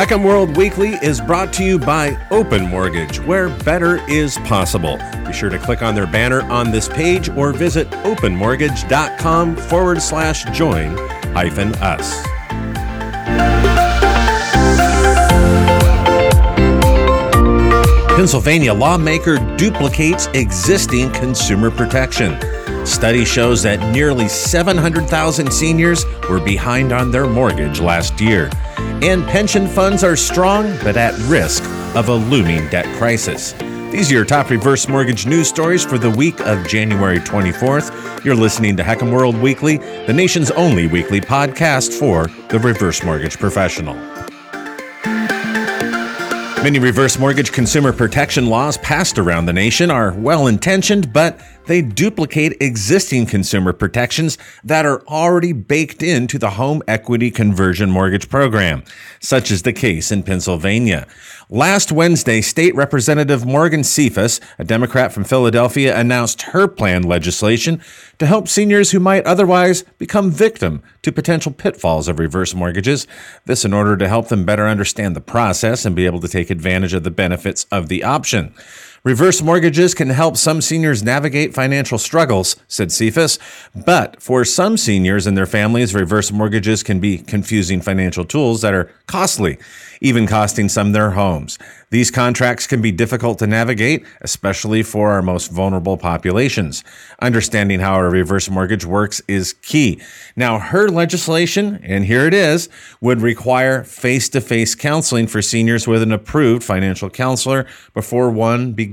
HECM World Weekly is brought to you by Open Mortgage, where better is possible. Be sure to click on their banner on this page or visit openmortgage.com forward slash join hyphen us. Pennsylvania lawmaker duplicates existing consumer protection. Study shows that nearly 700,000 seniors were behind on their mortgage last year. And pension funds are strong but at risk of a looming debt crisis. These are your top reverse mortgage news stories for the week of January 24th. You're listening to HECM World Weekly, the nation's only weekly podcast for the reverse mortgage professional. Many reverse mortgage consumer protection laws passed around the nation are well intentioned, but they duplicate existing consumer protections that are already baked into the home equity conversion mortgage program, such is the case in Pennsylvania. Last Wednesday, State Representative Morgan Cephas, a Democrat from Philadelphia, announced her planned legislation to help seniors who might otherwise become victim to potential pitfalls of reverse mortgages. This in order to help them better understand the process and be able to take advantage of the benefits of the option. Reverse mortgages can help some seniors navigate financial struggles, said Cephas. But for some seniors and their families, reverse mortgages can be confusing financial tools that are costly, even costing some their homes. These contracts can be difficult to navigate, especially for our most vulnerable populations. Understanding how a reverse mortgage works is key. Now, her legislation, and here it is, would require face to face counseling for seniors with an approved financial counselor before one begins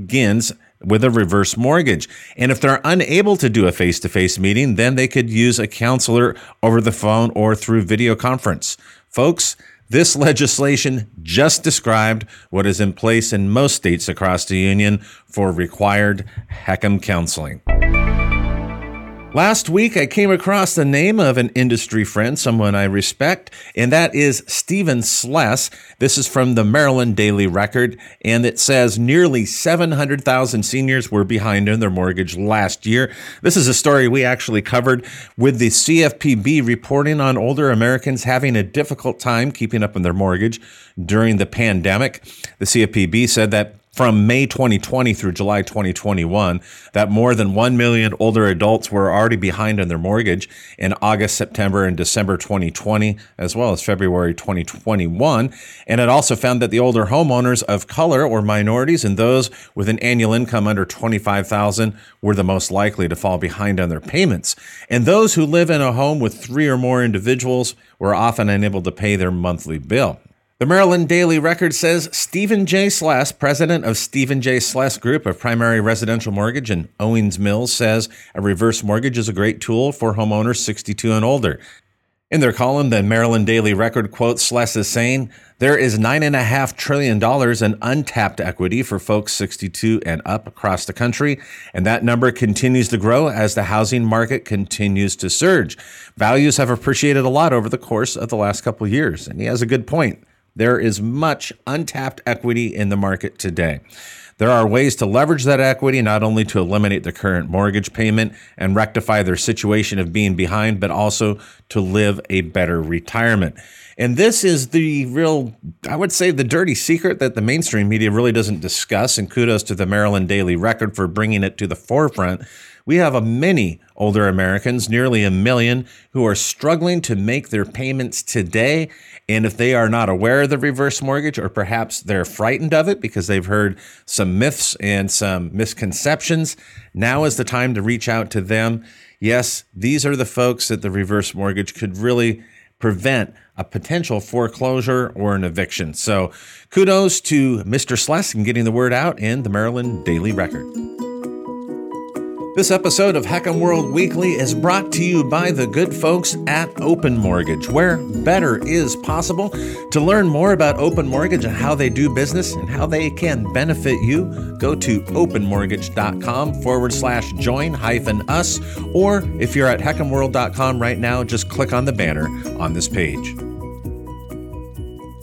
with a reverse mortgage. And if they're unable to do a face to face meeting, then they could use a counselor over the phone or through video conference. Folks, this legislation just described what is in place in most states across the union for required HECM counseling. Last week, I came across the name of an industry friend, someone I respect, and that is Stephen Sless. This is from the Maryland Daily Record, and it says nearly 700,000 seniors were behind in their mortgage last year. This is a story we actually covered with the CFPB reporting on older Americans having a difficult time keeping up on their mortgage during the pandemic. The CFPB said that from May 2020 through July 2021 that more than 1 million older adults were already behind on their mortgage in August, September, and December 2020, as well as February 2021. And it also found that the older homeowners of color or minorities and those with an annual income under 25,000 were the most likely to fall behind on their payments. And those who live in a home with three or more individuals were often unable to pay their monthly bill. The Maryland Daily Record says Stephen J. Sless, president of Stephen J. Sless Group of Primary Residential Mortgage in Owings Mills, says a reverse mortgage is a great tool for homeowners 62 and older. In their column, the Maryland Daily Record quotes Sless as saying, There is $9.5 trillion in untapped equity for folks 62 and up across the country, and that number continues to grow as the housing market continues to surge. Values have appreciated a lot over the course of the last couple years, and he has a good point. There is much untapped equity in the market today. There are ways to leverage that equity not only to eliminate the current mortgage payment and rectify their situation of being behind, but also to live a better retirement. And this is the real, I would say, the dirty secret that the mainstream media really doesn't discuss. And kudos to the Maryland Daily Record for bringing it to the forefront we have a many older Americans, nearly a million, who are struggling to make their payments today. And if they are not aware of the reverse mortgage, or perhaps they're frightened of it because they've heard some myths and some misconceptions, now is the time to reach out to them. Yes, these are the folks that the reverse mortgage could really prevent a potential foreclosure or an eviction. So kudos to Mr. Sless in getting the word out in the Maryland Daily Record. This episode of HECM World Weekly is brought to you by the good folks at Open Mortgage, where better is possible. To learn more about Open Mortgage and how they do business and how they can benefit you, go to openmortgage.com forward slash join hyphen us, or if you're at hecmworld.com right now, just click on the banner on this page.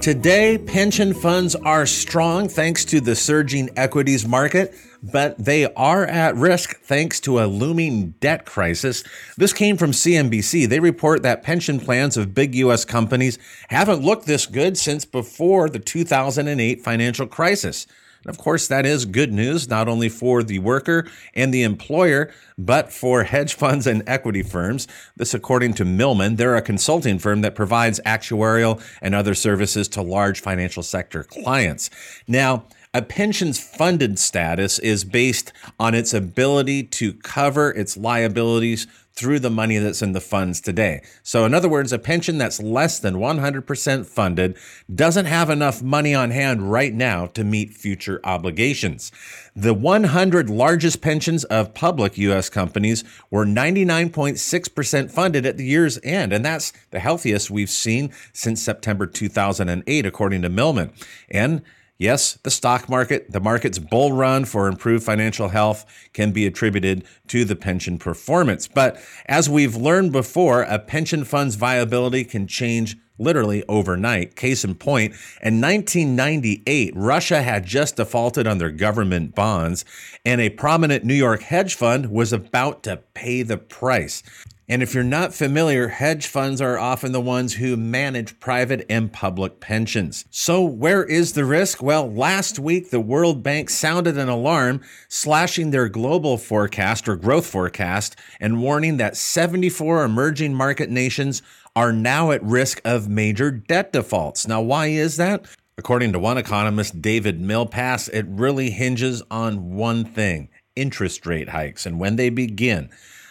Today, pension funds are strong thanks to the surging equities market, but they are at risk thanks to a looming debt crisis. This came from CNBC. They report that pension plans of big U.S. companies haven't looked this good since before the 2008 financial crisis. And of course, that is good news, not only for the worker and the employer, but for hedge funds and equity firms. This, according to Milliman, they're a consulting firm that provides actuarial and other services to large financial sector clients. Now, a pension's funded status is based on its ability to cover its liabilities through the money that's in the funds today. So, in other words, a pension that's less than 100% funded doesn't have enough money on hand right now to meet future obligations. The 100 largest pensions of public U.S. companies were 99.6% funded at the year's end, and that's the healthiest we've seen since September 2008, according to Milliman. And Yes, the stock market, the market's bull run for improved financial health can be attributed to the pension performance. But as we've learned before, a pension fund's viability can change literally overnight. Case in point, in 1998, Russia had just defaulted on their government bonds, and a prominent New York hedge fund was about to pay the price. And if you're not familiar, hedge funds are often the ones who manage private and public pensions. So, where is the risk? Well, last week, the World Bank sounded an alarm, slashing their global forecast or growth forecast and warning that 74 emerging market nations are now at risk of major debt defaults. Now, why is that? According to one economist, David Malpass, it really hinges on one thing interest rate hikes and when they begin.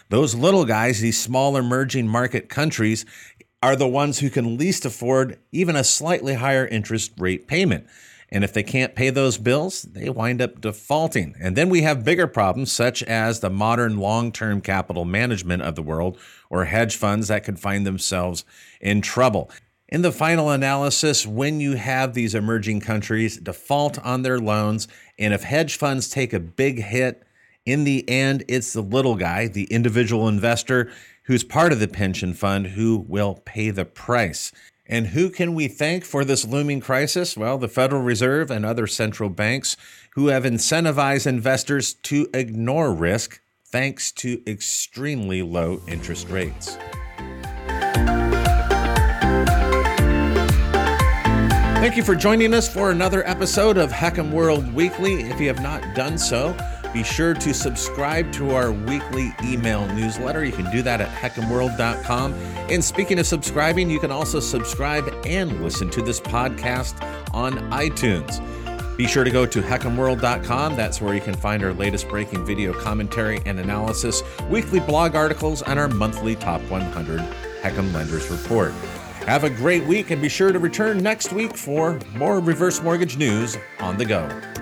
Those little guys, these small emerging market countries, are the ones who can least afford even a slightly higher interest rate payment. And if they can't pay those bills, they wind up defaulting. And then we have bigger problems, such as the modern long term capital management of the world, or hedge funds that could find themselves in trouble. In the final analysis, when you have these emerging countries default on their loans, and if hedge funds take a big hit, in the end, it's the little guy, the individual investor who's part of the pension fund who will pay the price. And who can we thank for this looming crisis? Well, the Federal Reserve and other central banks who have incentivized investors to ignore risk thanks to extremely low interest rates. Thank you for joining us for another episode of HECM World Weekly. If you have not done so, be sure to subscribe to our weekly email newsletter. You can do that at hecmworld.com. And speaking of subscribing, you can also subscribe and listen to this podcast on iTunes. Be sure to go to hecmworld.com. That's where you can find our latest breaking video commentary and analysis, weekly blog articles, and our monthly top 100 HECM Lenders Report. Have a great week and be sure to return next week for more reverse mortgage news on the go.